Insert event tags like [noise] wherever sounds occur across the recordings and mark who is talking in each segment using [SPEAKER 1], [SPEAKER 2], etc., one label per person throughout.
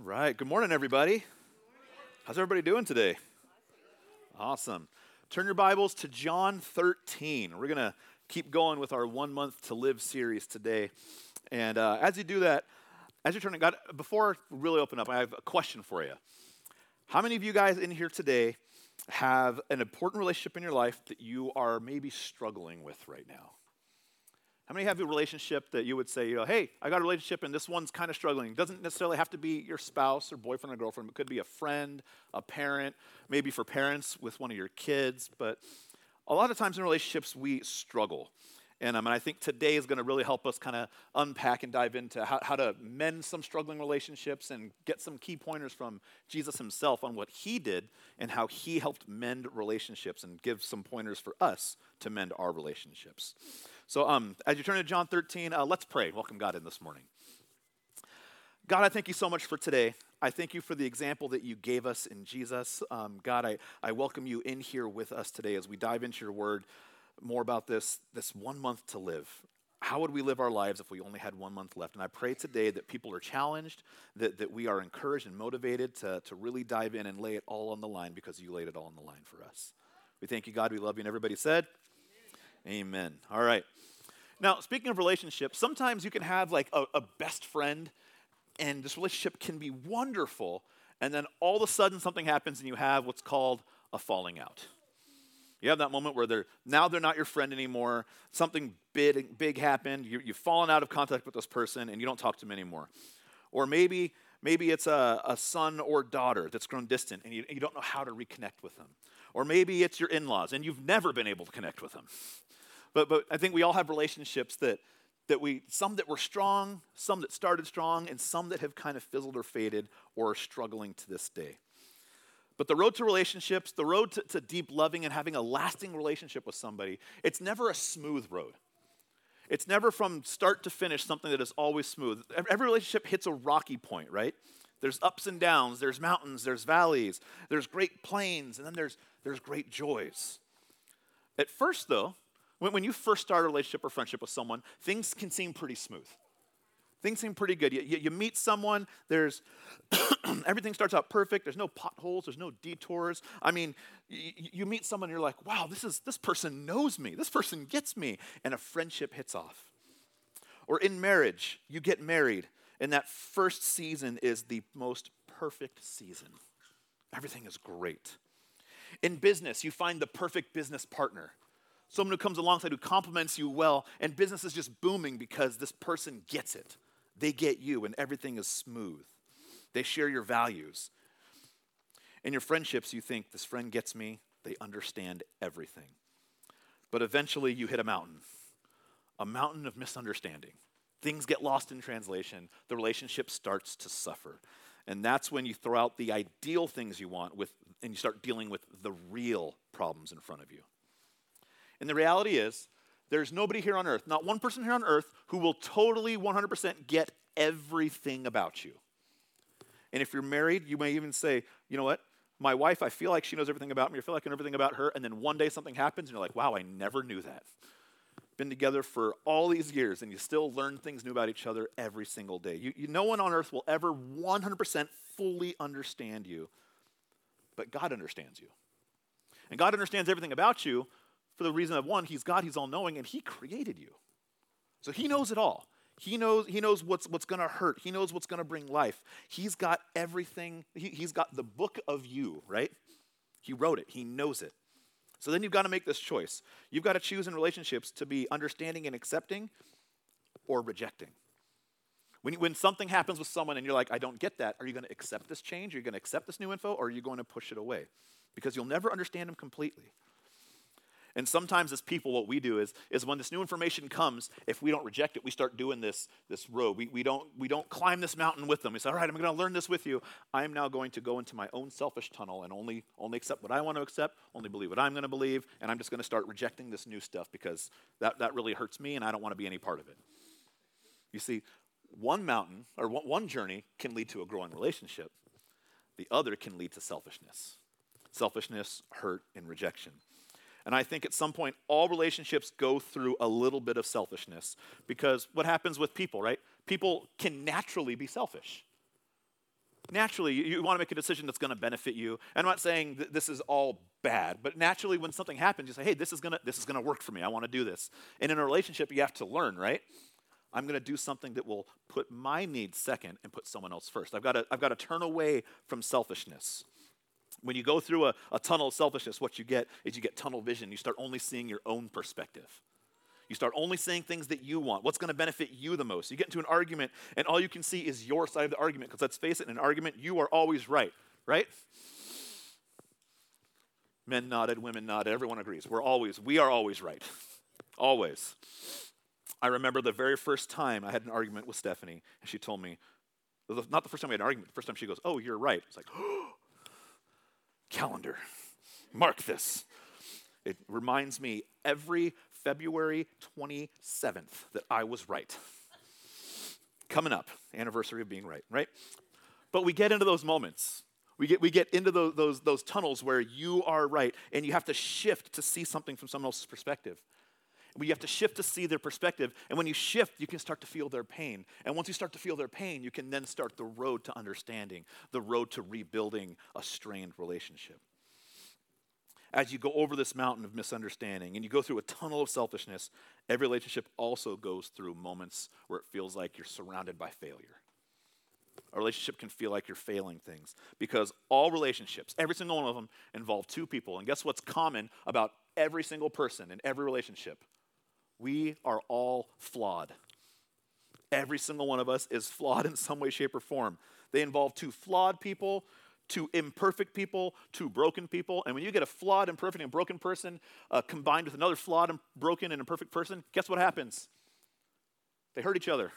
[SPEAKER 1] All right. Good morning, everybody. How's everybody doing today? Awesome. Turn your Bibles to John 13. We're going to keep going with our One Month to Live series today. And uh, as you do that, as you're turning, God, before we really open up, I have a question for you. How many of you guys in here today have an important relationship in your life that you are maybe struggling with right now? How many have a relationship that you would say, you know, hey, I got a relationship and this one's kind of struggling? It doesn't necessarily have to be your spouse or boyfriend or girlfriend. It could be a friend, a parent, maybe for parents with one of your kids. But a lot of times in relationships, we struggle. And, um, and I think today is going to really help us kind of unpack and dive into how, how to mend some struggling relationships and get some key pointers from Jesus himself on what he did and how he helped mend relationships and give some pointers for us to mend our relationships. So, um, as you turn to John 13, uh, let's pray. Welcome God in this morning. God, I thank you so much for today. I thank you for the example that you gave us in Jesus. Um, God, I, I welcome you in here with us today as we dive into your word more about this, this one month to live. How would we live our lives if we only had one month left? And I pray today that people are challenged, that, that we are encouraged and motivated to, to really dive in and lay it all on the line because you laid it all on the line for us. We thank you, God. We love you. And everybody said, Amen. All right. Now, speaking of relationships, sometimes you can have like a, a best friend, and this relationship can be wonderful, and then all of a sudden something happens and you have what's called a falling out. You have that moment where they're now they're not your friend anymore. Something big, big happened. You, have fallen out of contact with this person, and you don't talk to them anymore. Or maybe maybe it's a, a son or daughter that's grown distant, and you, you don't know how to reconnect with them. Or maybe it's your in-laws, and you've never been able to connect with them. But, but I think we all have relationships that, that we, some that were strong, some that started strong, and some that have kind of fizzled or faded or are struggling to this day. But the road to relationships, the road to, to deep loving and having a lasting relationship with somebody, it's never a smooth road. It's never from start to finish something that is always smooth. Every relationship hits a rocky point, right? There's ups and downs, there's mountains, there's valleys, there's great plains, and then there's, there's great joys. At first, though, when, when you first start a relationship or friendship with someone, things can seem pretty smooth. Things seem pretty good. You, you, you meet someone, there's [clears throat] everything starts out perfect. There's no potholes, there's no detours. I mean, you, you meet someone, you're like, wow, this is this person knows me, this person gets me, and a friendship hits off. Or in marriage, you get married, and that first season is the most perfect season. Everything is great. In business, you find the perfect business partner someone who comes alongside who compliments you well, and business is just booming because this person gets it. They get you, and everything is smooth. They share your values. In your friendships, you think, this friend gets me, they understand everything. But eventually, you hit a mountain a mountain of misunderstanding. Things get lost in translation, the relationship starts to suffer. And that's when you throw out the ideal things you want with, and you start dealing with the real problems in front of you. And the reality is, there's nobody here on earth, not one person here on earth, who will totally 100% get everything about you. And if you're married, you may even say, you know what? My wife, I feel like she knows everything about me. I feel like I know everything about her. And then one day something happens, and you're like, wow, I never knew that. Been together for all these years, and you still learn things new about each other every single day. You, you, no one on earth will ever 100% fully understand you, but God understands you. And God understands everything about you, for the reason of one, he's God, he's all knowing, and he created you. So he knows it all. He knows, he knows what's, what's going to hurt. He knows what's going to bring life. He's got everything. He, he's got the book of you, right? He wrote it. He knows it. So then you've got to make this choice. You've got to choose in relationships to be understanding and accepting or rejecting. When, when something happens with someone and you're like, I don't get that, are you going to accept this change? Are you going to accept this new info? Or are you going to push it away? Because you'll never understand them completely. And sometimes as people, what we do is, is when this new information comes, if we don't reject it, we start doing this, this road. We, we, don't, we don't climb this mountain with them. We say, all right, I'm going to learn this with you. I am now going to go into my own selfish tunnel and only, only accept what I want to accept, only believe what I'm going to believe, and I'm just going to start rejecting this new stuff because that, that really hurts me and I don't want to be any part of it. You see, one mountain or one journey can lead to a growing relationship, the other can lead to selfishness. Selfishness, hurt, and rejection. And I think at some point, all relationships go through a little bit of selfishness because what happens with people, right? People can naturally be selfish. naturally you, you want to make a decision that's going to benefit you. And I'm not saying that this is all bad, but naturally when something happens, you say, hey, this is going to this is going to work for me. I want to do this. And in a relationship, you have to learn, right? I'm going to do something that will put my needs second and put someone else first. I've got to, I've got to turn away from selfishness. When you go through a, a tunnel of selfishness, what you get is you get tunnel vision. You start only seeing your own perspective. You start only saying things that you want. What's going to benefit you the most? You get into an argument, and all you can see is your side of the argument. Because let's face it, in an argument, you are always right, right? Men nodded, women nodded, everyone agrees. We're always, we are always right. Always. I remember the very first time I had an argument with Stephanie, and she told me, not the first time we had an argument, the first time she goes, Oh, you're right. It's like, [gasps] oh, calendar, mark this. It reminds me every February 27th that I was right. Coming up, anniversary of being right, right? But we get into those moments. We get, we get into those, those, those tunnels where you are right, and you have to shift to see something from someone else's perspective. You have to shift to see their perspective. And when you shift, you can start to feel their pain. And once you start to feel their pain, you can then start the road to understanding, the road to rebuilding a strained relationship. As you go over this mountain of misunderstanding and you go through a tunnel of selfishness, every relationship also goes through moments where it feels like you're surrounded by failure. A relationship can feel like you're failing things because all relationships, every single one of them, involve two people. And guess what's common about every single person in every relationship? We are all flawed. Every single one of us is flawed in some way, shape, or form. They involve two flawed people, two imperfect people, two broken people. And when you get a flawed, imperfect, and broken person uh, combined with another flawed, and broken, and imperfect person, guess what happens? They hurt each other.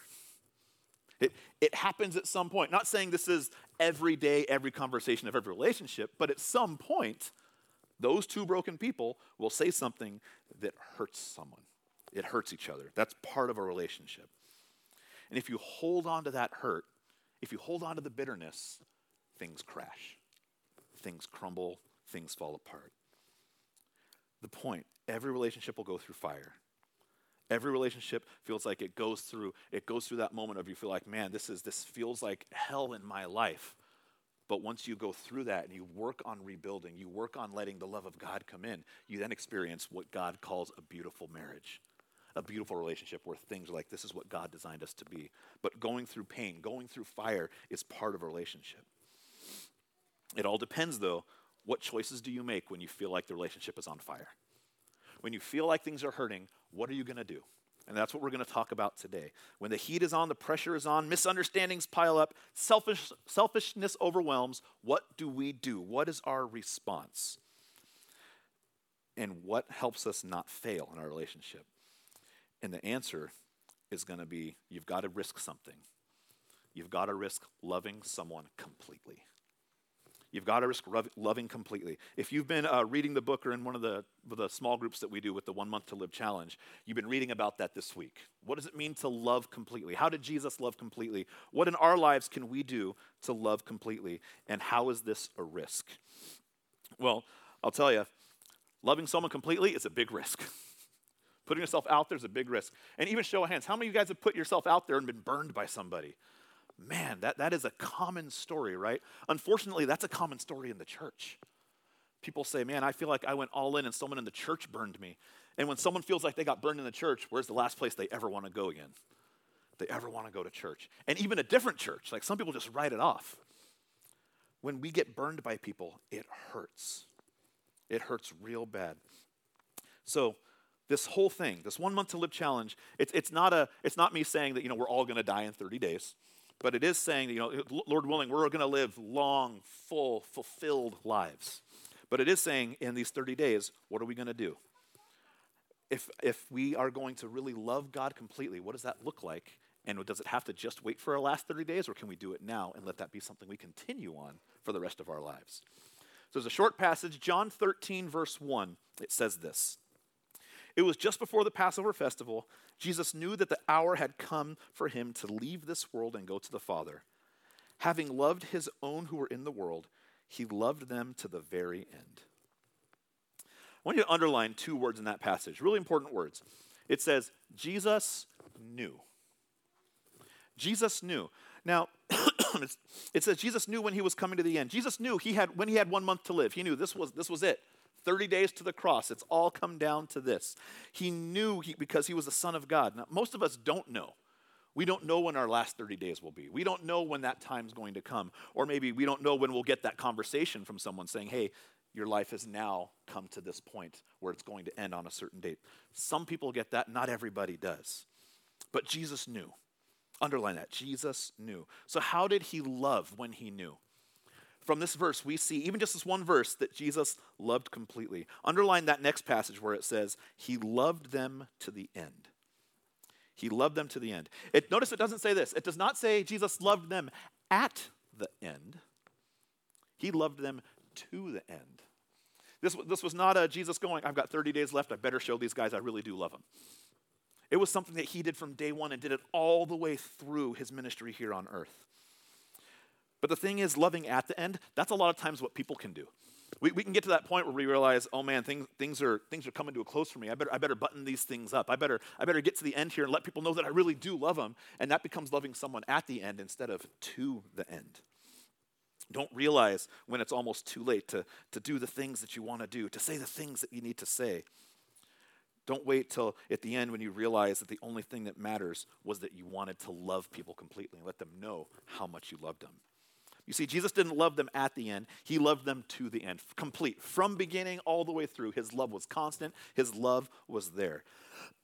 [SPEAKER 1] It, it happens at some point. Not saying this is every day, every conversation of every relationship, but at some point, those two broken people will say something that hurts someone. It hurts each other. That's part of a relationship. And if you hold on to that hurt, if you hold on to the bitterness, things crash, things crumble, things fall apart. The point every relationship will go through fire. Every relationship feels like it goes through it goes through that moment of you feel like, man, this is this feels like hell in my life. But once you go through that and you work on rebuilding, you work on letting the love of God come in, you then experience what God calls a beautiful marriage a beautiful relationship where things are like this is what God designed us to be. But going through pain, going through fire is part of a relationship. It all depends, though, what choices do you make when you feel like the relationship is on fire? When you feel like things are hurting, what are you going to do? And that's what we're going to talk about today. When the heat is on, the pressure is on, misunderstandings pile up, selfish, selfishness overwhelms, what do we do? What is our response? And what helps us not fail in our relationship? And the answer is going to be you've got to risk something. You've got to risk loving someone completely. You've got to risk loving completely. If you've been uh, reading the book or in one of the, the small groups that we do with the One Month to Live Challenge, you've been reading about that this week. What does it mean to love completely? How did Jesus love completely? What in our lives can we do to love completely? And how is this a risk? Well, I'll tell you, loving someone completely is a big risk. [laughs] Putting yourself out there is a big risk. And even show of hands, how many of you guys have put yourself out there and been burned by somebody? Man, that, that is a common story, right? Unfortunately, that's a common story in the church. People say, Man, I feel like I went all in and someone in the church burned me. And when someone feels like they got burned in the church, where's the last place they ever want to go again? They ever want to go to church. And even a different church. Like some people just write it off. When we get burned by people, it hurts. It hurts real bad. So, this whole thing, this one month to live challenge, it's, it's, not, a, it's not me saying that, you know, we're all going to die in 30 days, but it is saying that, you know, Lord willing, we're going to live long, full, fulfilled lives. But it is saying in these 30 days, what are we going to do? If, if we are going to really love God completely, what does that look like? And does it have to just wait for our last 30 days, or can we do it now and let that be something we continue on for the rest of our lives? So there's a short passage, John 13, verse 1. It says this it was just before the Passover festival. Jesus knew that the hour had come for him to leave this world and go to the Father. Having loved his own who were in the world, he loved them to the very end. I want you to underline two words in that passage, really important words. It says, Jesus knew. Jesus knew. Now, [clears throat] it says Jesus knew when he was coming to the end. Jesus knew he had when he had one month to live. He knew this was this was it. 30 days to the cross. It's all come down to this. He knew he, because he was the Son of God. Now, most of us don't know. We don't know when our last 30 days will be. We don't know when that time's going to come. Or maybe we don't know when we'll get that conversation from someone saying, hey, your life has now come to this point where it's going to end on a certain date. Some people get that, not everybody does. But Jesus knew. Underline that. Jesus knew. So, how did he love when he knew? From this verse, we see, even just this one verse, that Jesus loved completely. Underline that next passage where it says, He loved them to the end. He loved them to the end. It, notice it doesn't say this. It does not say Jesus loved them at the end. He loved them to the end. This, this was not a Jesus going, I've got 30 days left. I better show these guys I really do love them. It was something that he did from day one and did it all the way through his ministry here on earth. But the thing is, loving at the end, that's a lot of times what people can do. We, we can get to that point where we realize, oh man, things, things, are, things are coming to a close for me. I better, I better button these things up. I better, I better get to the end here and let people know that I really do love them. And that becomes loving someone at the end instead of to the end. Don't realize when it's almost too late to, to do the things that you want to do, to say the things that you need to say. Don't wait till at the end when you realize that the only thing that matters was that you wanted to love people completely and let them know how much you loved them. You see, Jesus didn't love them at the end, He loved them to the end, complete. From beginning all the way through, His love was constant, His love was there. [clears throat]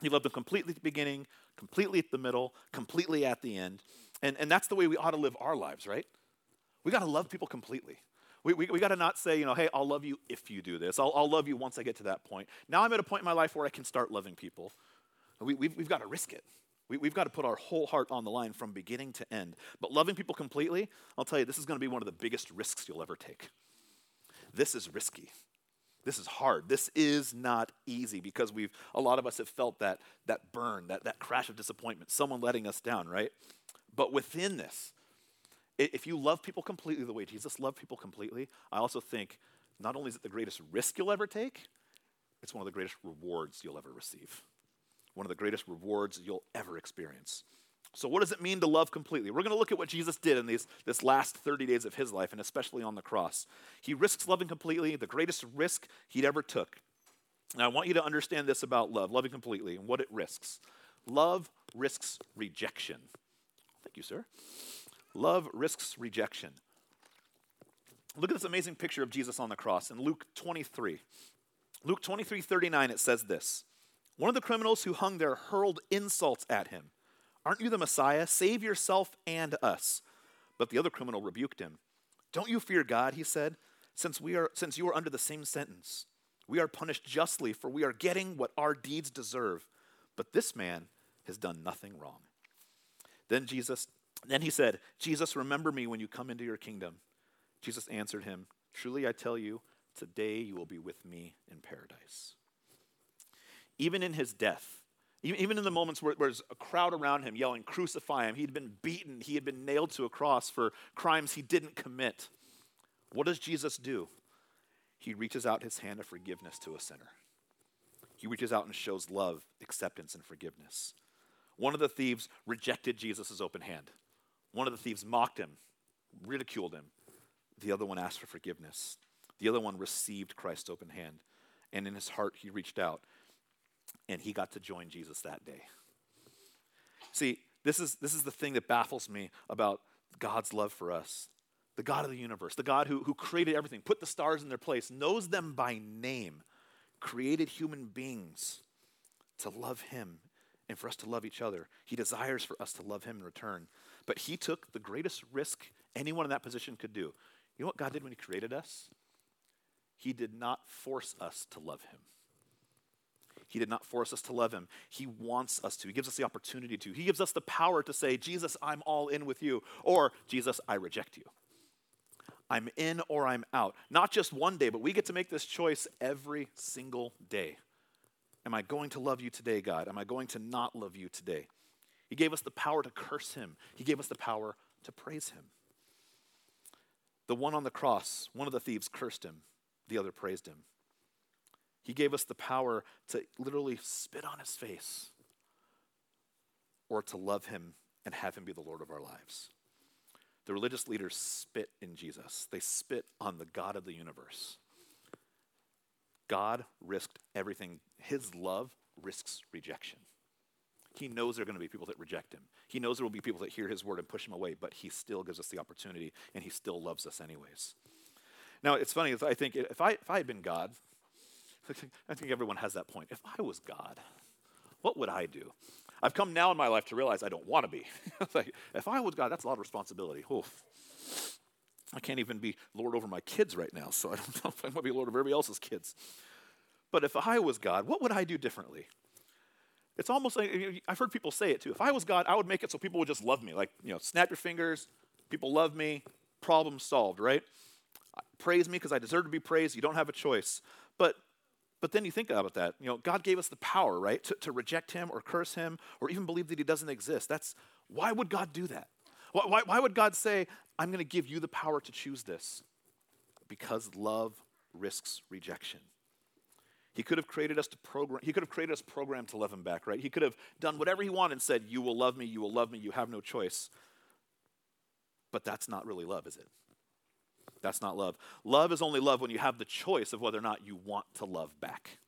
[SPEAKER 1] he loved them completely at the beginning, completely at the middle, completely at the end. And, and that's the way we ought to live our lives, right? We got to love people completely. We, we, we got to not say, you know, hey, I'll love you if you do this. I'll, I'll love you once I get to that point. Now I'm at a point in my life where I can start loving people. We, we've, we've got to risk it. We, we've got to put our whole heart on the line from beginning to end. But loving people completely, I'll tell you, this is going to be one of the biggest risks you'll ever take. This is risky. This is hard. This is not easy because we've a lot of us have felt that that burn, that, that crash of disappointment, someone letting us down, right? But within this, if you love people completely the way Jesus loved people completely, I also think not only is it the greatest risk you'll ever take, it's one of the greatest rewards you'll ever receive. One of the greatest rewards you'll ever experience. So, what does it mean to love completely? We're going to look at what Jesus did in these, this last 30 days of his life, and especially on the cross. He risks loving completely, the greatest risk he'd ever took. Now, I want you to understand this about love, loving completely, and what it risks. Love risks rejection. Thank you, sir. Love risks rejection. Look at this amazing picture of Jesus on the cross in Luke 23. Luke 23 39, it says this One of the criminals who hung there hurled insults at him. Aren't you the Messiah? Save yourself and us. But the other criminal rebuked him. Don't you fear God, he said, since, we are, since you are under the same sentence. We are punished justly, for we are getting what our deeds deserve. But this man has done nothing wrong. Then Jesus then he said, Jesus, remember me when you come into your kingdom. Jesus answered him, Truly I tell you, today you will be with me in paradise. Even in his death, even in the moments where there's a crowd around him yelling, Crucify him, he'd been beaten, he had been nailed to a cross for crimes he didn't commit. What does Jesus do? He reaches out his hand of forgiveness to a sinner. He reaches out and shows love, acceptance, and forgiveness. One of the thieves rejected Jesus' open hand. One of the thieves mocked him, ridiculed him. The other one asked for forgiveness. The other one received Christ's open hand. And in his heart, he reached out and he got to join Jesus that day. See, this is, this is the thing that baffles me about God's love for us. The God of the universe, the God who, who created everything, put the stars in their place, knows them by name, created human beings to love him and for us to love each other. He desires for us to love him in return. But he took the greatest risk anyone in that position could do. You know what God did when he created us? He did not force us to love him. He did not force us to love him. He wants us to. He gives us the opportunity to. He gives us the power to say, Jesus, I'm all in with you, or Jesus, I reject you. I'm in or I'm out. Not just one day, but we get to make this choice every single day. Am I going to love you today, God? Am I going to not love you today? He gave us the power to curse him, He gave us the power to praise him. The one on the cross, one of the thieves cursed him, the other praised him. He gave us the power to literally spit on his face or to love him and have him be the Lord of our lives. the religious leaders spit in Jesus. They spit on the God of the universe. God risked everything. His love risks rejection. He knows there are going to be people that reject him. He knows there will be people that hear his word and push him away, but he still gives us the opportunity and he still loves us anyways. Now, it's funny, I think if I, if I had been God, I think everyone has that point. If I was God, what would I do? I've come now in my life to realize I don't want to be. [laughs] if I was God, that's a lot of responsibility. Oof. I can't even be Lord over my kids right now, so I don't [laughs] know if I'm going to be Lord over everybody else's kids. But if I was God, what would I do differently? It's almost like I've heard people say it too. If I was God, I would make it so people would just love me. Like, you know, snap your fingers, people love me, problem solved, right? Praise me because I deserve to be praised. You don't have a choice. But but then you think about that. You know, God gave us the power, right, to, to reject him or curse him or even believe that he doesn't exist. That's why would God do that? Why, why, why would God say, I'm going to give you the power to choose this? Because love risks rejection. He could have created us to program, he could have created us programmed to love him back, right? He could have done whatever he wanted and said, You will love me, you will love me, you have no choice. But that's not really love, is it? That's not love. Love is only love when you have the choice of whether or not you want to love back.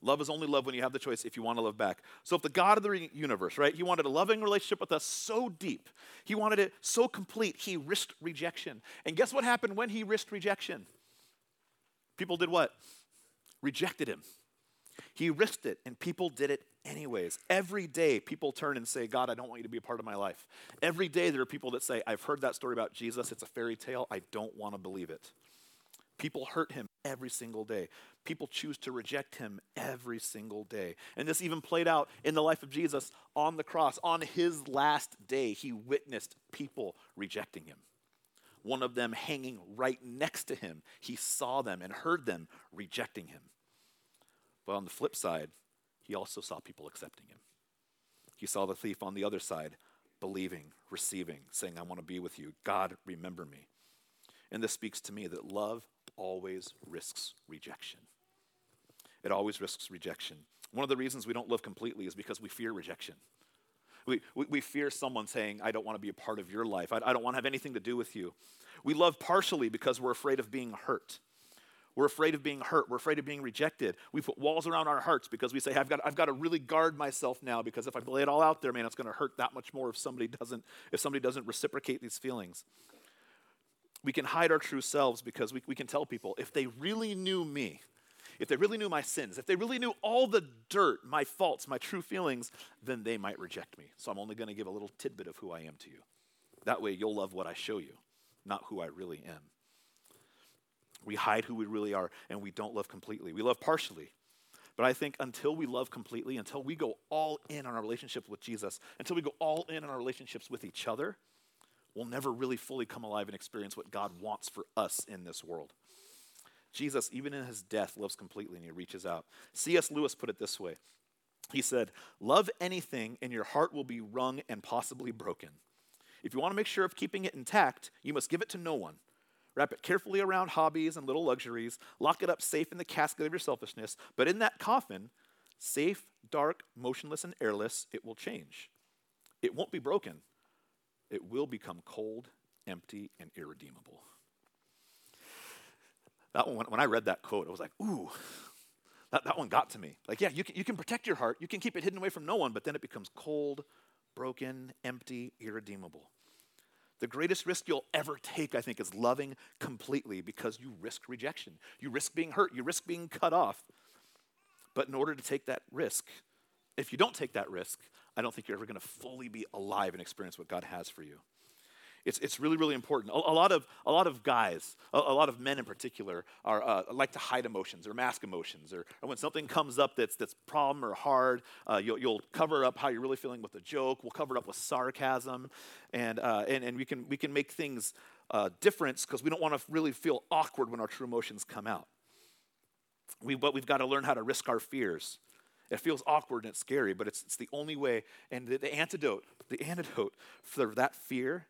[SPEAKER 1] Love is only love when you have the choice if you want to love back. So, if the God of the universe, right, he wanted a loving relationship with us so deep, he wanted it so complete, he risked rejection. And guess what happened when he risked rejection? People did what? Rejected him. He risked it, and people did it anyways. Every day, people turn and say, God, I don't want you to be a part of my life. Every day, there are people that say, I've heard that story about Jesus. It's a fairy tale. I don't want to believe it. People hurt him every single day. People choose to reject him every single day. And this even played out in the life of Jesus on the cross. On his last day, he witnessed people rejecting him. One of them hanging right next to him. He saw them and heard them rejecting him. But on the flip side, he also saw people accepting him. He saw the thief on the other side, believing, receiving, saying, I want to be with you. God, remember me. And this speaks to me that love always risks rejection. It always risks rejection. One of the reasons we don't love completely is because we fear rejection. We, we, we fear someone saying, I don't want to be a part of your life. I, I don't want to have anything to do with you. We love partially because we're afraid of being hurt. We're afraid of being hurt. We're afraid of being rejected. We put walls around our hearts because we say, I've got, I've got to really guard myself now because if I lay it all out there, man, it's going to hurt that much more if somebody doesn't, if somebody doesn't reciprocate these feelings. We can hide our true selves because we, we can tell people, if they really knew me, if they really knew my sins, if they really knew all the dirt, my faults, my true feelings, then they might reject me. So I'm only going to give a little tidbit of who I am to you. That way you'll love what I show you, not who I really am. We hide who we really are, and we don't love completely. We love partially. But I think until we love completely, until we go all in on our relationship with Jesus, until we go all in on our relationships with each other, we'll never really fully come alive and experience what God wants for us in this world. Jesus, even in his death, loves completely and he reaches out. C.S. Lewis put it this way He said, Love anything, and your heart will be wrung and possibly broken. If you want to make sure of keeping it intact, you must give it to no one. Wrap it carefully around hobbies and little luxuries. Lock it up safe in the casket of your selfishness. But in that coffin, safe, dark, motionless, and airless, it will change. It won't be broken. It will become cold, empty, and irredeemable. That one, when I read that quote, I was like, ooh, that, that one got to me. Like, yeah, you can, you can protect your heart, you can keep it hidden away from no one, but then it becomes cold, broken, empty, irredeemable. The greatest risk you'll ever take, I think, is loving completely because you risk rejection. You risk being hurt. You risk being cut off. But in order to take that risk, if you don't take that risk, I don't think you're ever going to fully be alive and experience what God has for you. It's, it's really, really important. A, a lot, of, a lot of guys, a, a lot of men in particular, are, uh, like to hide emotions or mask emotions. Or, or, when something comes up that's, that's problem or hard, uh, you'll, you'll cover up how you're really feeling with a joke. We'll cover it up with sarcasm. And, uh, and, and we, can, we can make things uh, different because we don't want to really feel awkward when our true emotions come out. We, but we've got to learn how to risk our fears. It feels awkward and it's scary, but it's, it's the only way. And the, the antidote, the antidote for that fear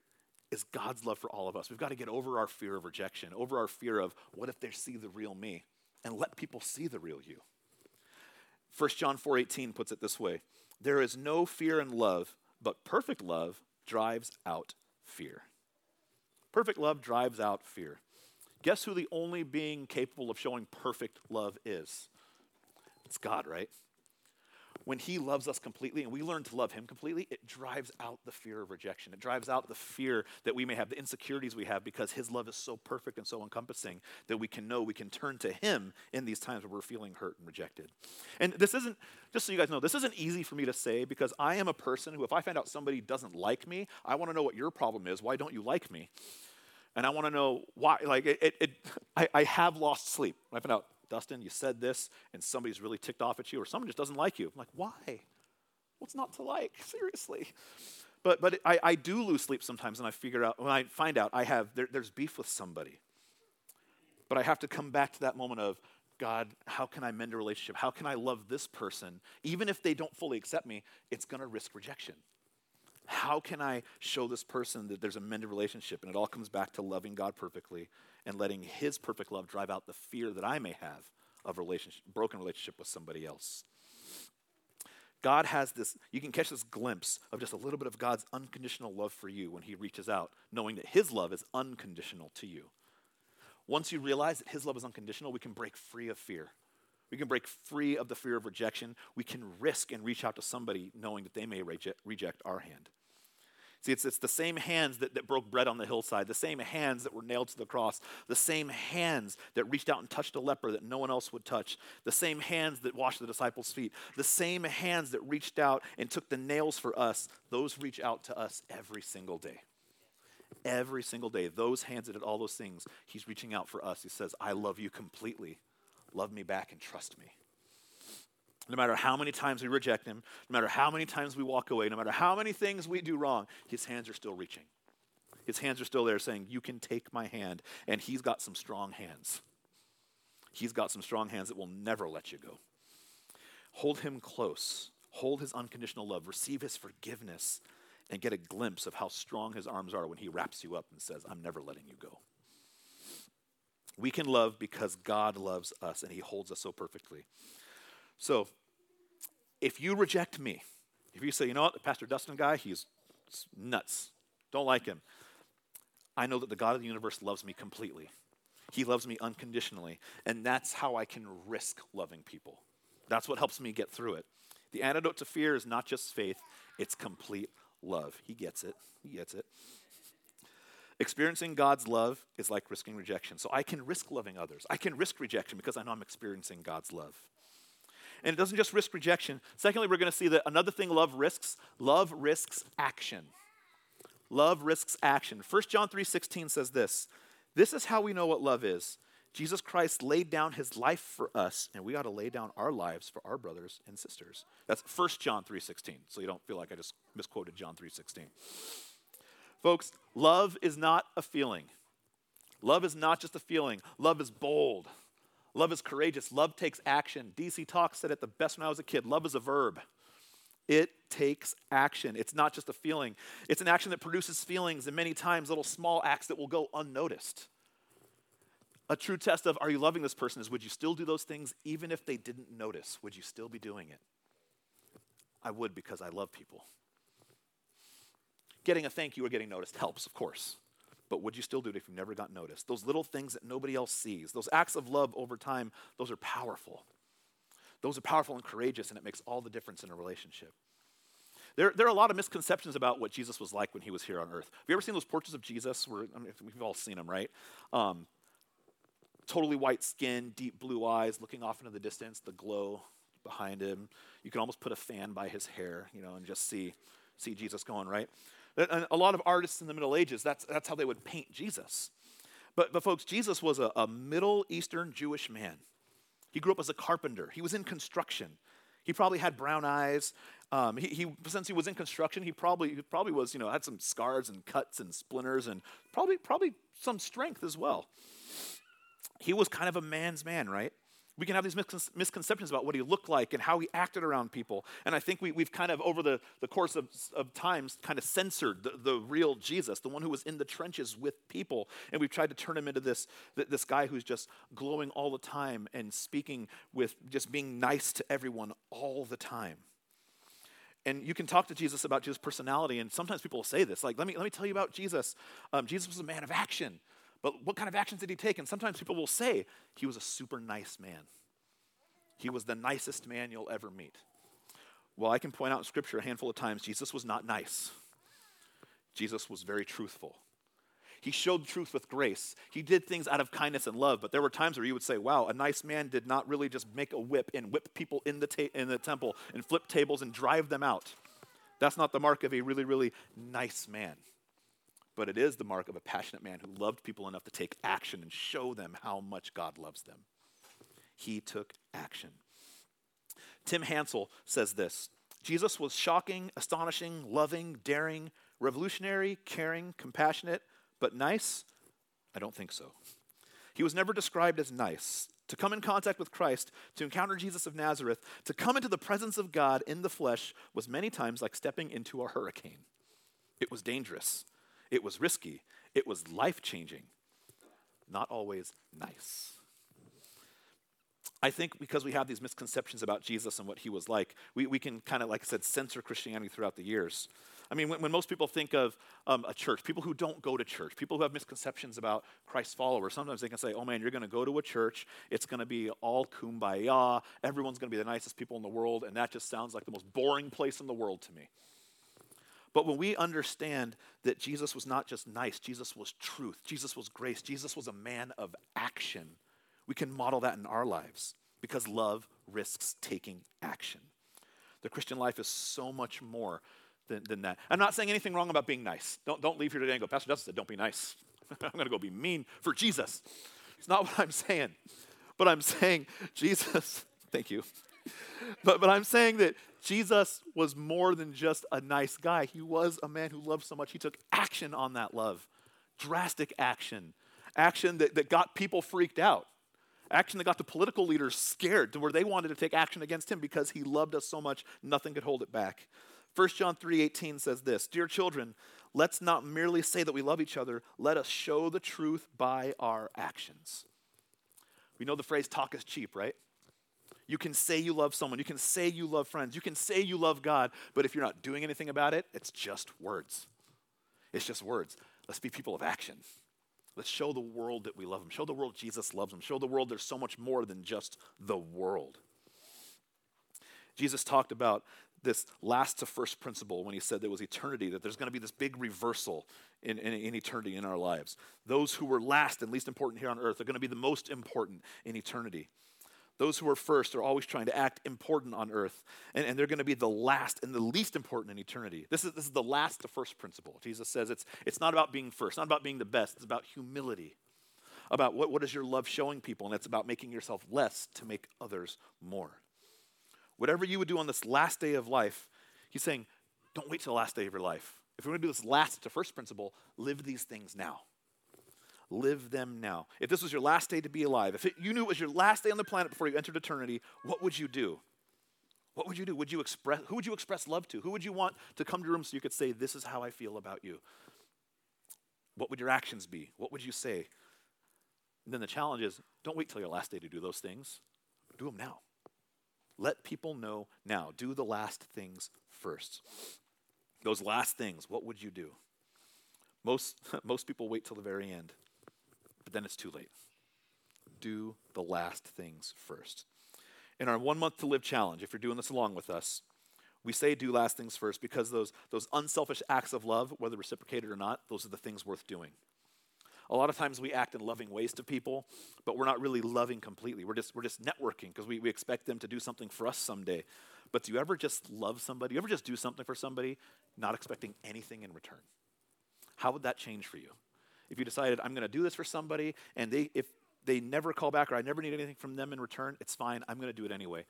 [SPEAKER 1] is God's love for all of us. We've got to get over our fear of rejection, over our fear of what if they see the real me, and let people see the real you. 1 John 4:18 puts it this way: There is no fear in love, but perfect love drives out fear. Perfect love drives out fear. Guess who the only being capable of showing perfect love is? It's God, right? When He loves us completely and we learn to love Him completely, it drives out the fear of rejection. It drives out the fear that we may have, the insecurities we have, because His love is so perfect and so encompassing that we can know we can turn to Him in these times where we're feeling hurt and rejected. And this isn't, just so you guys know, this isn't easy for me to say because I am a person who, if I find out somebody doesn't like me, I want to know what your problem is. Why don't you like me? And I want to know why, like, it, it, it I, I have lost sleep. I find out Dustin, you said this, and somebody's really ticked off at you, or someone just doesn't like you. I'm like, why? What's not to like? [laughs] Seriously. But, but I, I do lose sleep sometimes, and I figure out, when I find out I have, there, there's beef with somebody. But I have to come back to that moment of, God, how can I mend a relationship? How can I love this person? Even if they don't fully accept me, it's going to risk rejection. How can I show this person that there's a mended relationship? And it all comes back to loving God perfectly and letting His perfect love drive out the fear that I may have of relationship, broken relationship with somebody else. God has this, you can catch this glimpse of just a little bit of God's unconditional love for you when He reaches out, knowing that His love is unconditional to you. Once you realize that His love is unconditional, we can break free of fear. We can break free of the fear of rejection. We can risk and reach out to somebody knowing that they may reject, reject our hand. See, it's, it's the same hands that, that broke bread on the hillside, the same hands that were nailed to the cross, the same hands that reached out and touched a leper that no one else would touch, the same hands that washed the disciples' feet, the same hands that reached out and took the nails for us, those reach out to us every single day. Every single day, those hands that did all those things, He's reaching out for us. He says, I love you completely. Love me back and trust me. No matter how many times we reject him, no matter how many times we walk away, no matter how many things we do wrong, his hands are still reaching. His hands are still there saying, You can take my hand. And he's got some strong hands. He's got some strong hands that will never let you go. Hold him close. Hold his unconditional love. Receive his forgiveness and get a glimpse of how strong his arms are when he wraps you up and says, I'm never letting you go. We can love because God loves us and he holds us so perfectly. So, if you reject me, if you say, you know what, the Pastor Dustin guy, he's nuts, don't like him, I know that the God of the universe loves me completely. He loves me unconditionally. And that's how I can risk loving people. That's what helps me get through it. The antidote to fear is not just faith, it's complete love. He gets it. He gets it. Experiencing God's love is like risking rejection. So I can risk loving others. I can risk rejection because I know I'm experiencing God's love. And it doesn't just risk rejection. Secondly, we're going to see that another thing love risks, love risks action. Love risks action. 1 John 3:16 says this. This is how we know what love is. Jesus Christ laid down his life for us, and we ought to lay down our lives for our brothers and sisters. That's 1 John 3:16. So you don't feel like I just misquoted John 3:16. Folks, love is not a feeling. Love is not just a feeling. Love is bold. Love is courageous. Love takes action. DC Talk said it the best when I was a kid love is a verb. It takes action. It's not just a feeling, it's an action that produces feelings and many times little small acts that will go unnoticed. A true test of are you loving this person is would you still do those things even if they didn't notice? Would you still be doing it? I would because I love people. Getting a thank you or getting noticed helps, of course. But would you still do it if you never got noticed? Those little things that nobody else sees, those acts of love over time, those are powerful. Those are powerful and courageous, and it makes all the difference in a relationship. There, there are a lot of misconceptions about what Jesus was like when he was here on earth. Have you ever seen those portraits of Jesus? Where, I mean, we've all seen them, right? Um, totally white skin, deep blue eyes, looking off into the distance, the glow behind him. You can almost put a fan by his hair, you know, and just see, see Jesus going, right? A lot of artists in the Middle Ages, that's, that's how they would paint Jesus. But, but folks, Jesus was a, a Middle Eastern Jewish man. He grew up as a carpenter, he was in construction. He probably had brown eyes. Um, he, he, since he was in construction, he probably, he probably was, you know, had some scars and cuts and splinters and probably, probably some strength as well. He was kind of a man's man, right? We can have these misconceptions about what he looked like and how he acted around people. And I think we, have kind of, over the, the course of, of times, kind of censored the, the real Jesus, the one who was in the trenches with people. And we've tried to turn him into this, this guy who's just glowing all the time and speaking with just being nice to everyone all the time. and you can talk to Jesus about Jesus' personality, and sometimes people will say this, like, let me, let me tell you about Jesus. Um, Jesus was a man of action. But what kind of actions did he take? And sometimes people will say he was a super nice man. He was the nicest man you'll ever meet. Well, I can point out in Scripture a handful of times Jesus was not nice. Jesus was very truthful. He showed truth with grace. He did things out of kindness and love, but there were times where you would say, wow, a nice man did not really just make a whip and whip people in the, ta- in the temple and flip tables and drive them out. That's not the mark of a really, really nice man. But it is the mark of a passionate man who loved people enough to take action and show them how much God loves them. He took action. Tim Hansel says this Jesus was shocking, astonishing, loving, daring, revolutionary, caring, compassionate, but nice? I don't think so. He was never described as nice. To come in contact with Christ, to encounter Jesus of Nazareth, to come into the presence of God in the flesh was many times like stepping into a hurricane. It was dangerous, it was risky, it was life changing, not always nice. I think because we have these misconceptions about Jesus and what he was like, we, we can kind of, like I said, censor Christianity throughout the years. I mean, when, when most people think of um, a church, people who don't go to church, people who have misconceptions about Christ's followers, sometimes they can say, oh man, you're going to go to a church, it's going to be all kumbaya, everyone's going to be the nicest people in the world, and that just sounds like the most boring place in the world to me. But when we understand that Jesus was not just nice, Jesus was truth, Jesus was grace, Jesus was a man of action we can model that in our lives because love risks taking action. The Christian life is so much more than, than that. I'm not saying anything wrong about being nice. Don't, don't leave here today and go, Pastor Justin said, don't be nice. [laughs] I'm going to go be mean for Jesus. It's not [laughs] what I'm saying. But I'm saying [laughs] Jesus, thank you. But, but I'm saying that Jesus was more than just a nice guy. He was a man who loved so much. He took action on that love, drastic action, action that, that got people freaked out action that got the political leaders scared to where they wanted to take action against him because he loved us so much, nothing could hold it back. 1 John 3:18 says this, "Dear children, let's not merely say that we love each other, let us show the truth by our actions." We know the phrase talk is cheap, right? You can say you love someone, you can say you love friends, you can say you love God, but if you're not doing anything about it, it's just words. It's just words. Let's be people of action. Let's show the world that we love them. Show the world Jesus loves them. Show the world there's so much more than just the world. Jesus talked about this last to first principle when he said there was eternity, that there's going to be this big reversal in, in, in, eternity in our lives. Those who were last and least important here on earth are going to be the most important in eternity. Those who are first are always trying to act important on earth, and, and they're going to be the last and the least important in eternity. This is, this is the last to first principle. Jesus says it's, it's not about being first, not about being the best, it's about humility. About what, what is your love showing people, and it's about making yourself less to make others more. Whatever you would do on this last day of life, he's saying, don't wait till the last day of your life. If you're going to do this last to first principle, live these things now live them now. If this was your last day to be alive, if it, you knew it was your last day on the planet before you entered eternity, what would you do? What would you do? Would you express who would you express love to? Who would you want to come to your room so you could say, This is how I feel about you? What would your actions be? What would you say? And then the challenge is don't wait till your last day to do those things. Do them now. Let people know now. Do the last things first. Those last things, what would you do? Most, [laughs] most people wait till the very end but then it's too late. Do the last things first. In our one month to live challenge, if you're doing this along with us, we say do last things first because those, those unselfish acts of love, whether reciprocated or not, those are the things worth doing. A lot of times we act in loving ways to people, but we're not really loving completely. We're just, we're just networking because we, we expect them to do something for us someday. But do you ever just love somebody? Do You ever just do something for somebody not expecting anything in return? How would that change for you? If you decided I'm going to do this for somebody and they if they never call back or I never need anything from them in return, it's fine. I'm going to do it anyway.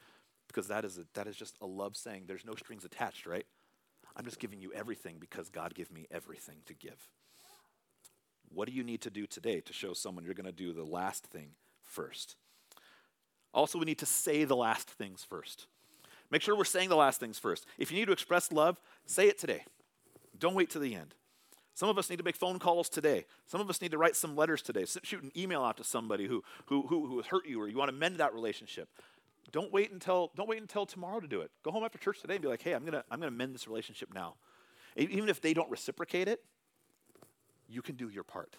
[SPEAKER 1] Because that is a, that is just a love saying there's no strings attached, right? I'm just giving you everything because God gave me everything to give. What do you need to do today to show someone you're going to do the last thing first? Also, we need to say the last things first. Make sure we're saying the last things first. If you need to express love, say it today. Don't wait to the end. Some of us need to make phone calls today. Some of us need to write some letters today. Shoot an email out to somebody who, who, who, who hurt you or you want to mend that relationship. don't wait until don't wait until tomorrow to do it. Go home after church today and be like, hey, I'm gonna I'm gonna mend this relationship now. Even if they don't reciprocate it, you can do your part.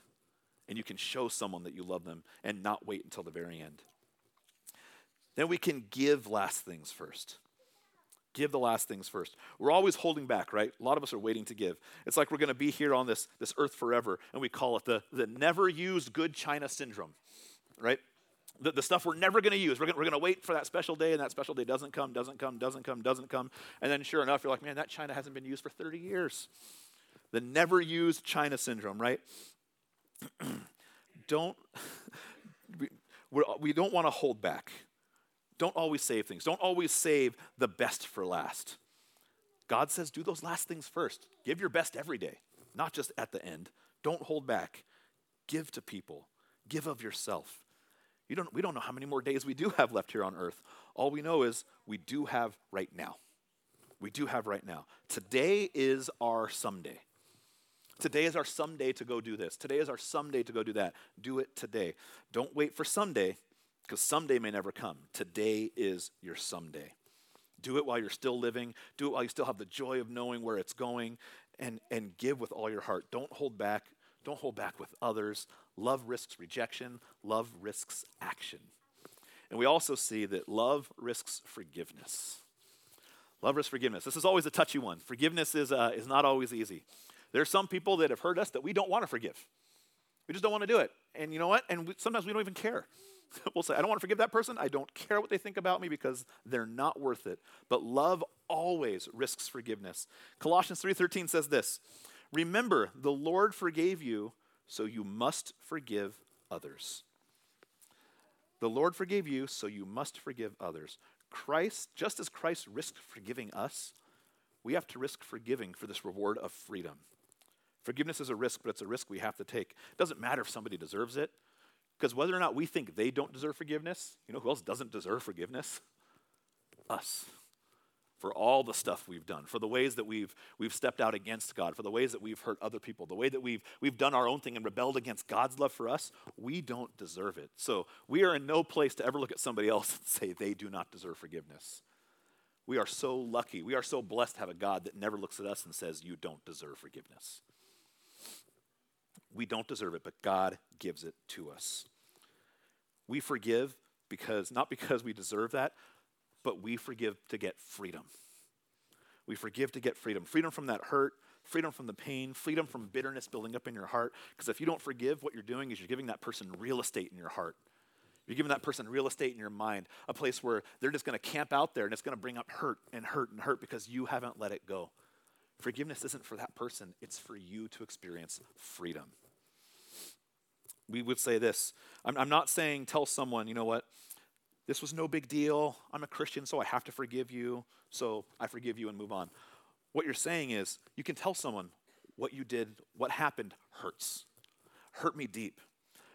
[SPEAKER 1] And you can show someone that you love them and not wait until the very end. Then we can give last things first. Give the last things first. We're always holding back, right? A lot of us are waiting to give. It's like we're going to be here on this, this earth forever, and we call it the, the never used good China syndrome, right? The, the stuff we're never going to use. We're going we're to wait for that special day, and that special day doesn't come, doesn't come, doesn't come, doesn't come. And then sure enough, you're like, man, that China hasn't been used for 30 years. The never used China syndrome, right? [clears throat] don't, [laughs] we, we don't want to hold back. Don't always save things. Don't always save the best for last. God says, do those last things first. Give your best every day, not just at the end. Don't hold back. Give to people, give of yourself. You don't, we don't know how many more days we do have left here on earth. All we know is we do have right now. We do have right now. Today is our someday. Today is our someday to go do this. Today is our someday to go do that. Do it today. Don't wait for someday because someday may never come. Today is your someday. Do it while you're still living. Do it while you still have the joy of knowing where it's going and, and give with all your heart. Don't hold back. Don't hold back with others. Love risks rejection, love risks action. And we also see that love risks forgiveness. Love risks forgiveness. This is always a touchy one. Forgiveness is, uh, is not always easy. There are some people that have hurt us that we don't want to forgive. We just don't want to do it. And you know what? And we, sometimes we don't even care. [laughs] we'll say, I don't want to forgive that person. I don't care what they think about me because they're not worth it. But love always risks forgiveness. Colossians 3:13 says this, "Remember, the Lord forgave you, so you must forgive others." The Lord forgave you, so you must forgive others. Christ, just as Christ risked forgiving us, we have to risk forgiving for this reward of freedom. Forgiveness is a risk, but it's a risk we have to take. It doesn't matter if somebody deserves it. Because whether or not we think they don't deserve forgiveness, you know who else doesn't deserve forgiveness? Us. For all the stuff we've done, for the ways that we've, we've stepped out against God, for the ways that we've hurt other people, the way that we've, we've done our own thing and rebelled against God's love for us, we don't deserve it. So we are in no place to ever look at somebody else [laughs] and say they do not deserve forgiveness. We are so lucky. We are so blessed to have a God that never looks at us and says, You don't deserve forgiveness. We don't deserve it, but God gives it to us. We forgive because, not because we deserve that, but we forgive to get freedom. We forgive to get freedom freedom from that hurt, freedom from the pain, freedom from bitterness building up in your heart. Because if you don't forgive, what you're doing is you're giving that person real estate in your heart. You're giving that person real estate in your mind, a place where they're just going to camp out there and it's going to bring up hurt and hurt and hurt because you haven't let it go. Forgiveness isn't for that person, it's for you to experience freedom. We would say this I'm, I'm not saying tell someone, you know what, this was no big deal. I'm a Christian, so I have to forgive you, so I forgive you and move on. What you're saying is you can tell someone what you did, what happened hurts, hurt me deep,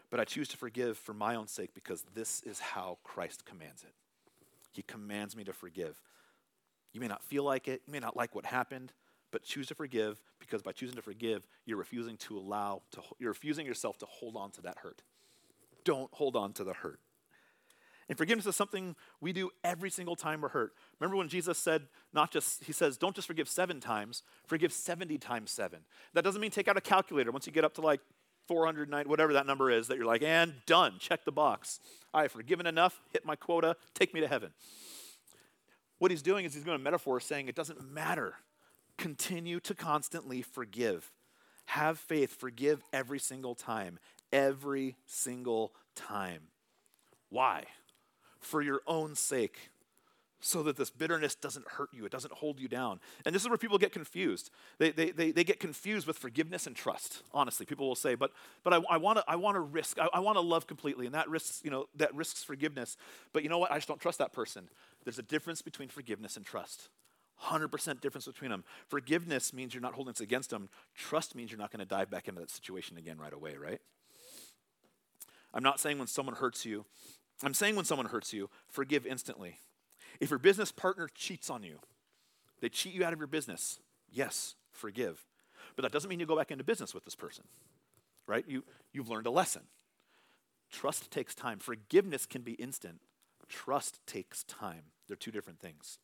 [SPEAKER 1] but I choose to forgive for my own sake because this is how Christ commands it. He commands me to forgive. You may not feel like it, you may not like what happened, but choose to forgive because by choosing to forgive, you're refusing to allow to you're refusing yourself to hold on to that hurt. Don't hold on to the hurt. And forgiveness is something we do every single time we're hurt. Remember when Jesus said, not just, he says, don't just forgive seven times, forgive 70 times seven. That doesn't mean take out a calculator once you get up to like 409, whatever that number is, that you're like, and done, check the box. I have forgiven enough, hit my quota, take me to heaven. What he's doing is he's going to metaphor saying it doesn't matter Continue to constantly forgive. Have faith, forgive every single time. Every single time. Why? For your own sake, so that this bitterness doesn't hurt you, it doesn't hold you down. And this is where people get confused. They, they, they, they get confused with forgiveness and trust. Honestly, people will say, but, but I, I want to I wanna risk, I, I want to love completely, and that risks, you know, that risks forgiveness. But you know what? I just don't trust that person. There's a difference between forgiveness and trust. 100% difference between them. Forgiveness means you're not holding it against them. Trust means you're not going to dive back into that situation again right away, right? I'm not saying when someone hurts you, I'm saying when someone hurts you, forgive instantly. If your business partner cheats on you, they cheat you out of your business, yes, forgive. But that doesn't mean you go back into business with this person, right? You, you've learned a lesson. Trust takes time. Forgiveness can be instant, Trust takes time. They're two different things.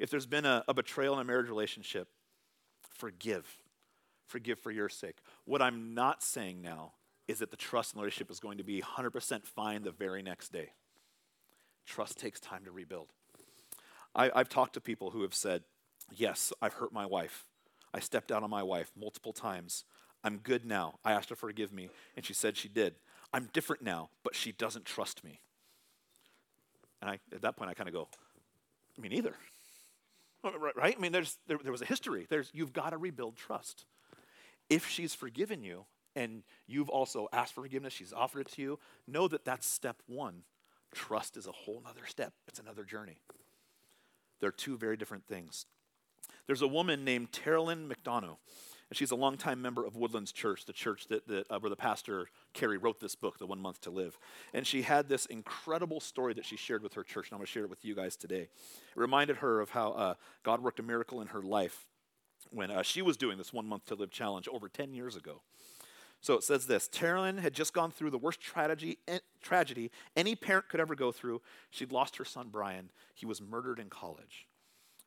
[SPEAKER 1] If there's been a, a betrayal in a marriage relationship, forgive. Forgive for your sake. What I'm not saying now is that the trust in the relationship is going to be 100% fine the very next day. Trust takes time to rebuild. I, I've talked to people who have said, Yes, I've hurt my wife. I stepped out on my wife multiple times. I'm good now. I asked her to forgive me, and she said she did. I'm different now, but she doesn't trust me. And I, at that point, I kind of go, me neither. Right? I mean, there's, there, there was a history. There's, you've got to rebuild trust. If she's forgiven you and you've also asked for forgiveness, she's offered it to you, know that that's step one. Trust is a whole other step, it's another journey. They're two very different things. There's a woman named Terrilyn McDonough, and she's a longtime member of Woodlands Church, the church that, that uh, where the pastor Kerry wrote this book, The One Month to Live. And she had this incredible story that she shared with her church, and I'm going to share it with you guys today. It reminded her of how uh, God worked a miracle in her life when uh, she was doing this One Month to Live challenge over 10 years ago. So it says this Terrilyn had just gone through the worst tragedy, eh, tragedy any parent could ever go through. She'd lost her son, Brian. He was murdered in college.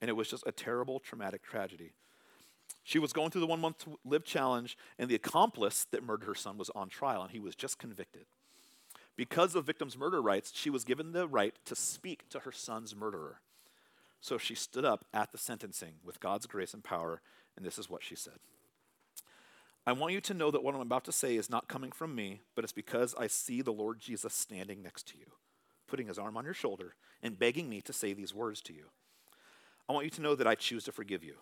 [SPEAKER 1] And it was just a terrible, traumatic tragedy. She was going through the one month live challenge, and the accomplice that murdered her son was on trial, and he was just convicted. Because of victims' murder rights, she was given the right to speak to her son's murderer. So she stood up at the sentencing with God's grace and power, and this is what she said I want you to know that what I'm about to say is not coming from me, but it's because I see the Lord Jesus standing next to you, putting his arm on your shoulder and begging me to say these words to you. I want you to know that I choose to forgive you.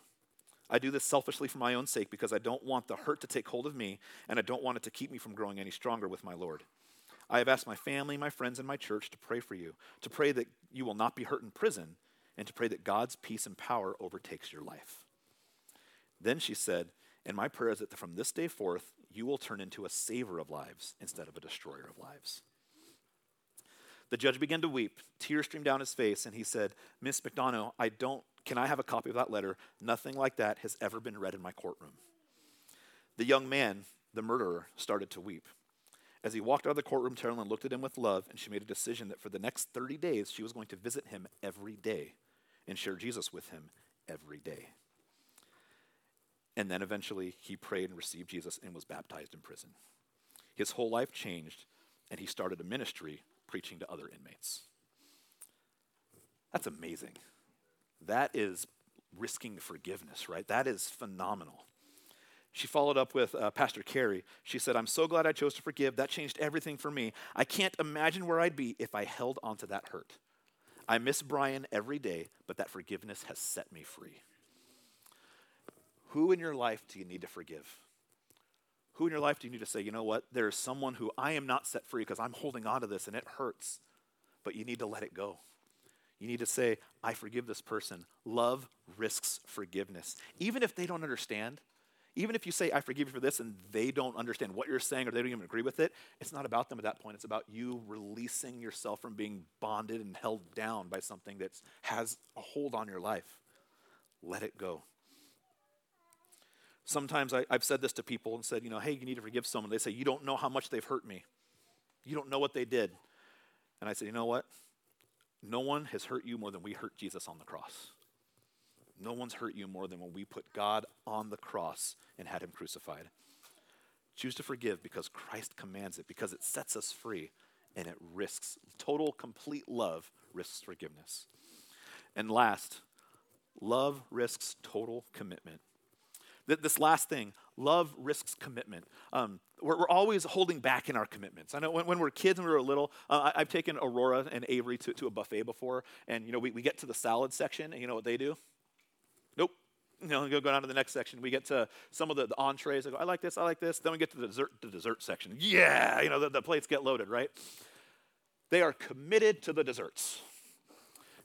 [SPEAKER 1] I do this selfishly for my own sake because I don't want the hurt to take hold of me and I don't want it to keep me from growing any stronger with my Lord. I have asked my family, my friends, and my church to pray for you, to pray that you will not be hurt in prison, and to pray that God's peace and power overtakes your life. Then she said, And my prayer is that from this day forth, you will turn into a saver of lives instead of a destroyer of lives. The judge began to weep. Tears streamed down his face, and he said, Miss McDonough, I don't can I have a copy of that letter? Nothing like that has ever been read in my courtroom. The young man, the murderer, started to weep. As he walked out of the courtroom, Terrilyn looked at him with love, and she made a decision that for the next 30 days, she was going to visit him every day and share Jesus with him every day. And then eventually, he prayed and received Jesus and was baptized in prison. His whole life changed, and he started a ministry preaching to other inmates. That's amazing. That is risking forgiveness, right? That is phenomenal. She followed up with uh, Pastor Kerry. She said, I'm so glad I chose to forgive. That changed everything for me. I can't imagine where I'd be if I held onto that hurt. I miss Brian every day, but that forgiveness has set me free. Who in your life do you need to forgive? Who in your life do you need to say, you know what? There's someone who I am not set free because I'm holding on to this and it hurts, but you need to let it go. You need to say, I forgive this person. Love risks forgiveness. Even if they don't understand, even if you say, I forgive you for this, and they don't understand what you're saying or they don't even agree with it, it's not about them at that point. It's about you releasing yourself from being bonded and held down by something that has a hold on your life. Let it go. Sometimes I, have said this to people and said, you know, hey, you need to forgive someone. They say, you don't know how much they've hurt me. You don't know what they did. And I said, you know what? No one has hurt you more than we hurt Jesus on the cross. No one's hurt you more than when we put God on the cross and had him crucified. Choose to forgive because Christ commands it, because it sets us free and it risks total, complete love, risks forgiveness. And last, love risks total commitment. This last thing, love risks commitment. Um, we're, we're, always holding back in our commitments. I know when, when we're kids and we were little, uh, I, have taken Aurora and Avery to, to a buffet before, and you know we, we get to the salad section, and you know what they do? Nope. You know, go, go down to the next section. We get to some of the, the entrees. I go, I like this, I like this. Then we get to the dessert, the dessert section. Yeah, you know, the, the plates get loaded, right? They are committed to the desserts.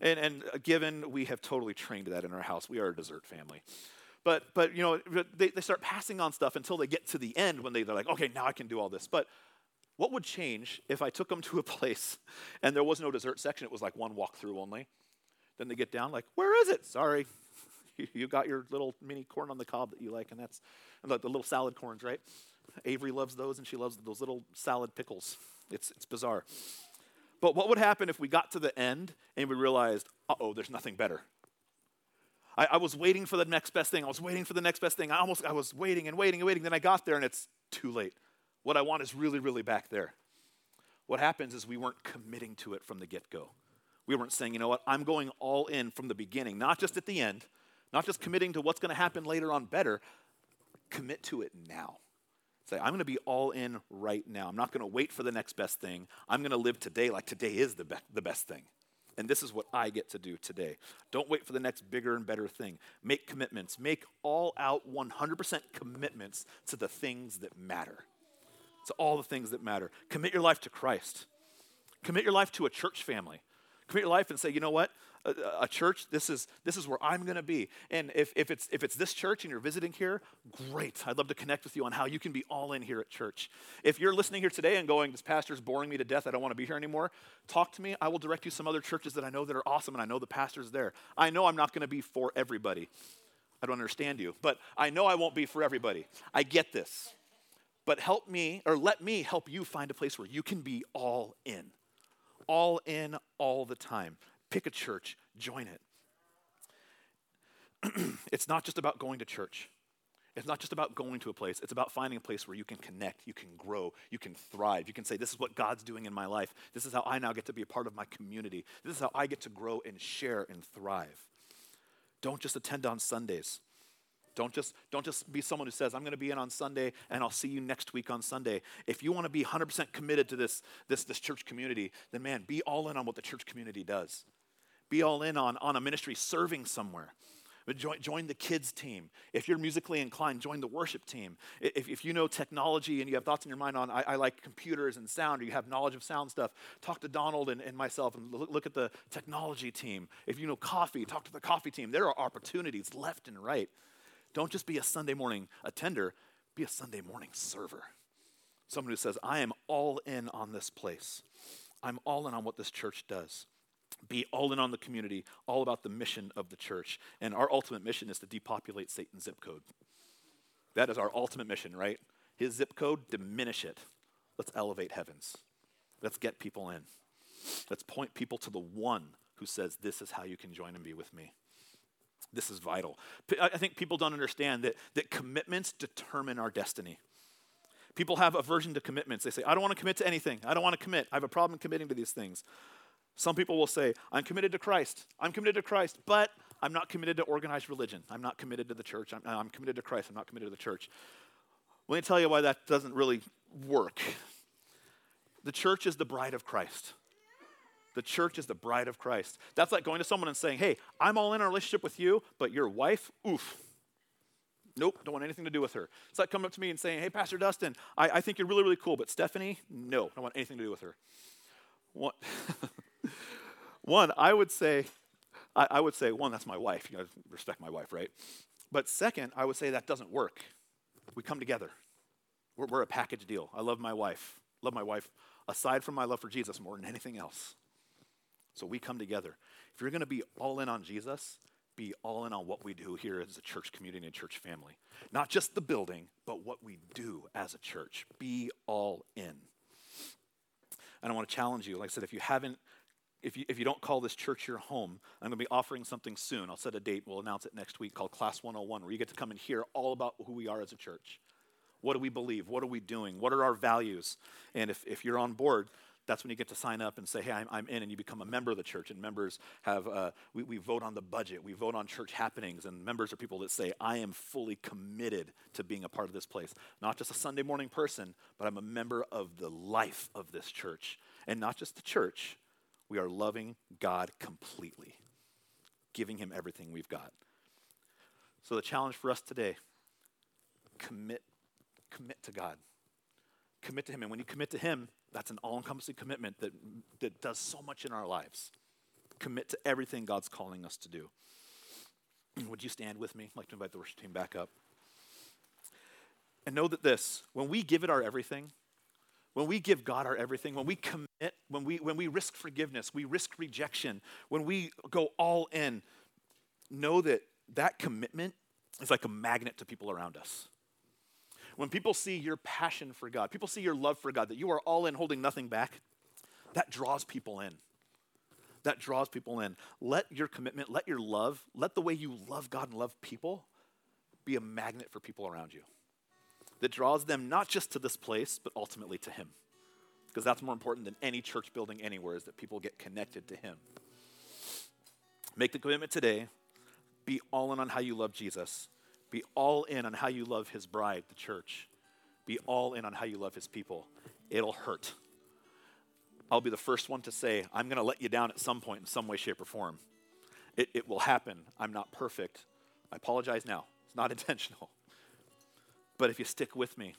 [SPEAKER 1] And, and given we have totally trained that in our house, we are a dessert family. But, but you know, they, they start passing on stuff until they get to the end when they, they're like, okay, now I can do all this. But what would change if I took them to a place [laughs] and there was no dessert section? It was like one walkthrough only. Then they get down, like, where is it? Sorry, [laughs] you got your little mini corn on the cob that you like, and that's and the, the little salad corns, right? Avery loves those, and she loves those little salad pickles. It's, it's bizarre. But what would happen if we got to the end and we realized, uh oh, there's nothing better? I, I, was waiting for the next best thing. I was waiting for the next best thing. I almost I was waiting and waiting and waiting. Then I got there and it's too late. What I want is really, really back there. What happens is we weren't committing to it from the get-go. We weren't saying, you know what, I'm going all in from the beginning, not just at the end, not just committing to what's going to happen later on better. Commit to it now. Say, I'm going to be all in right now. I'm not going to wait for the next best thing. I'm going to live today like today is the, be- the best thing. And this is what I get to do today. Don't wait for the next bigger and better thing. Make commitments. Make all out 100% commitments to the things that matter. To all the things that matter. Commit your life to Christ. Commit your life to a church family. Commit your life and say, you know what? A, a church, this is, this is where I'm going to be. And if, if, it's, if it's this church and you're visiting here, great. I'd love to connect with you on how you can be all in here at church. If you're listening here today and going, this pastor's boring me to death, I don't want to be here anymore, talk to me. I will direct you some other churches that I know that are awesome and I know the pastor's there. I know I'm not going to be for everybody. I don't understand you, but I know I won't be for everybody. I get this. But help me, or let me help you find a place where you can be all in all in all the time. Pick a church, join it. [clears throat] it's not just about going to church. It's not just about going to a place. It's about finding a place where you can connect, you can grow, you can thrive. You can say, This is what God's doing in my life. This is how I now get to be a part of my community. This is how I get to grow and share and thrive. Don't just attend on Sundays. Don't just, don't just be someone who says, I'm going to be in on Sunday and I'll see you next week on Sunday. If you want to be 100% committed to this, this, this church community, then man, be all in on what the church community does. Be all in on, on a ministry serving somewhere. Join, join the kids team. If you're musically inclined, join the worship team. If, if you know technology and you have thoughts in your mind on, I, I, like computers and sound, or you have knowledge of sound stuff, talk to Donald and, and myself and look, look at the technology team. If you know coffee, talk to the coffee team. There are opportunities left and right. Don't just be a Sunday morning attender, be a Sunday morning server. Someone who says, I am all in on this place. I'm all in on what this church does. Be all in on the community, all about the mission of the church. And our ultimate mission is to depopulate Satan's zip code. That is our ultimate mission, right? His zip code, diminish it. Let's elevate heavens. Let's get people in. Let's point people to the one who says, This is how you can join and be with me. This is vital. I think people don't understand that, that commitments determine our destiny. People have aversion to commitments. They say, I don't want to commit to anything. I don't want to commit. I have a problem committing to these things. Some people will say, I'm committed to Christ. I'm committed to Christ, but I'm not committed to organized religion. I'm not committed to the church. I'm, I'm committed to Christ. I'm not committed to the church. Let me tell you why that doesn't really work. The church is the bride of Christ. The church is the bride of Christ. That's like going to someone and saying, Hey, I'm all in a relationship with you, but your wife, oof. Nope, don't want anything to do with her. It's like coming up to me and saying, Hey, Pastor Dustin, I, I think you're really, really cool, but Stephanie, no, I don't want anything to do with her. One, [laughs] one I would say, I, I, would say, one, that's my wife. You know, respect my wife, right? But second, I would say that doesn't work. We come together. We're, we're a package deal. I love my wife. Love my wife aside from my love for Jesus more than anything else. So we come together. If you're going to be all in on Jesus, be all in on what we do here as a church community and church family. Not just the building, but what we do as a church. Be all in. And I want to challenge you. Like I said, if you haven't, if you, if you don't call this church your home, I'm going to be offering something soon. I'll set a date. We'll announce it next week called Class 101, where you get to come and hear all about who we are as a church. What do we believe? What are we doing? What are our values? And if, if you're on board, that's when you get to sign up and say, hey, I'm, I'm in, and you become a member of the church. And members have, uh, we, we vote on the budget, we vote on church happenings, and members are people that say, I am fully committed to being a part of this place. Not just a Sunday morning person, but I'm a member of the life of this church. And not just the church, we are loving God completely, giving Him everything we've got. So the challenge for us today commit, commit to God. Commit to Him. And when you commit to Him, that's an all encompassing commitment that, that does so much in our lives. Commit to everything God's calling us to do. [clears throat] Would you stand with me? I'd like to invite the worship team back up. And know that this, when we give it our everything, when we give God our everything, when we commit, when we, when we risk forgiveness, we risk rejection, when we go all in, know that that commitment is like a magnet to people around us. When people see your passion for God, people see your love for God, that you are all in, holding nothing back, that draws people in. That draws people in. Let your commitment, let your love, let the way you love God and love people be a magnet for people around you that draws them not just to this place, but ultimately to Him. Because that's more important than any church building anywhere, is that people get connected to Him. Make the commitment today. Be all in on how you love Jesus. Be all in on how you love His bride, the church. Be all in on how you love His people. It'll hurt. I'll be the first one to say, I'm going to let you down at some point in some way, shape, or form. It, it will happen. I'm not perfect. I apologize now. It's not [laughs] intentional. But if you stick with me,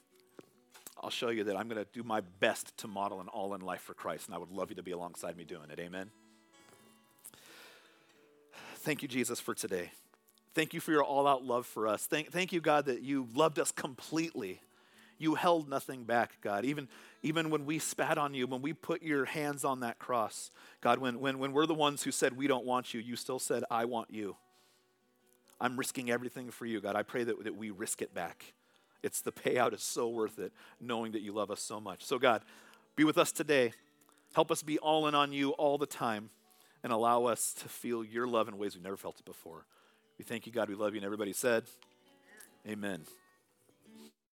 [SPEAKER 1] I'll show you that I'm going to do my best to model an all in life for Christ, and I would love you to be alongside me doing it. Amen. Thank you, Jesus, for today. Thank you for your all out love for us. Thank, thank you, God, that you loved us completely. You held nothing back, God. Even, even when we spat on you, when we put your hands on that cross, God, when, when, when we're the ones who said, We don't want you, you still said, I want you. I'm risking everything for you, God. I pray that, that we risk it back. It's the payout is so worth it, knowing that you love us so much. So, God, be with us today. Help us be all in on you all the time and allow us to feel your love in ways we've never felt it before. We thank you, God. We love you. And everybody said, Amen. Amen.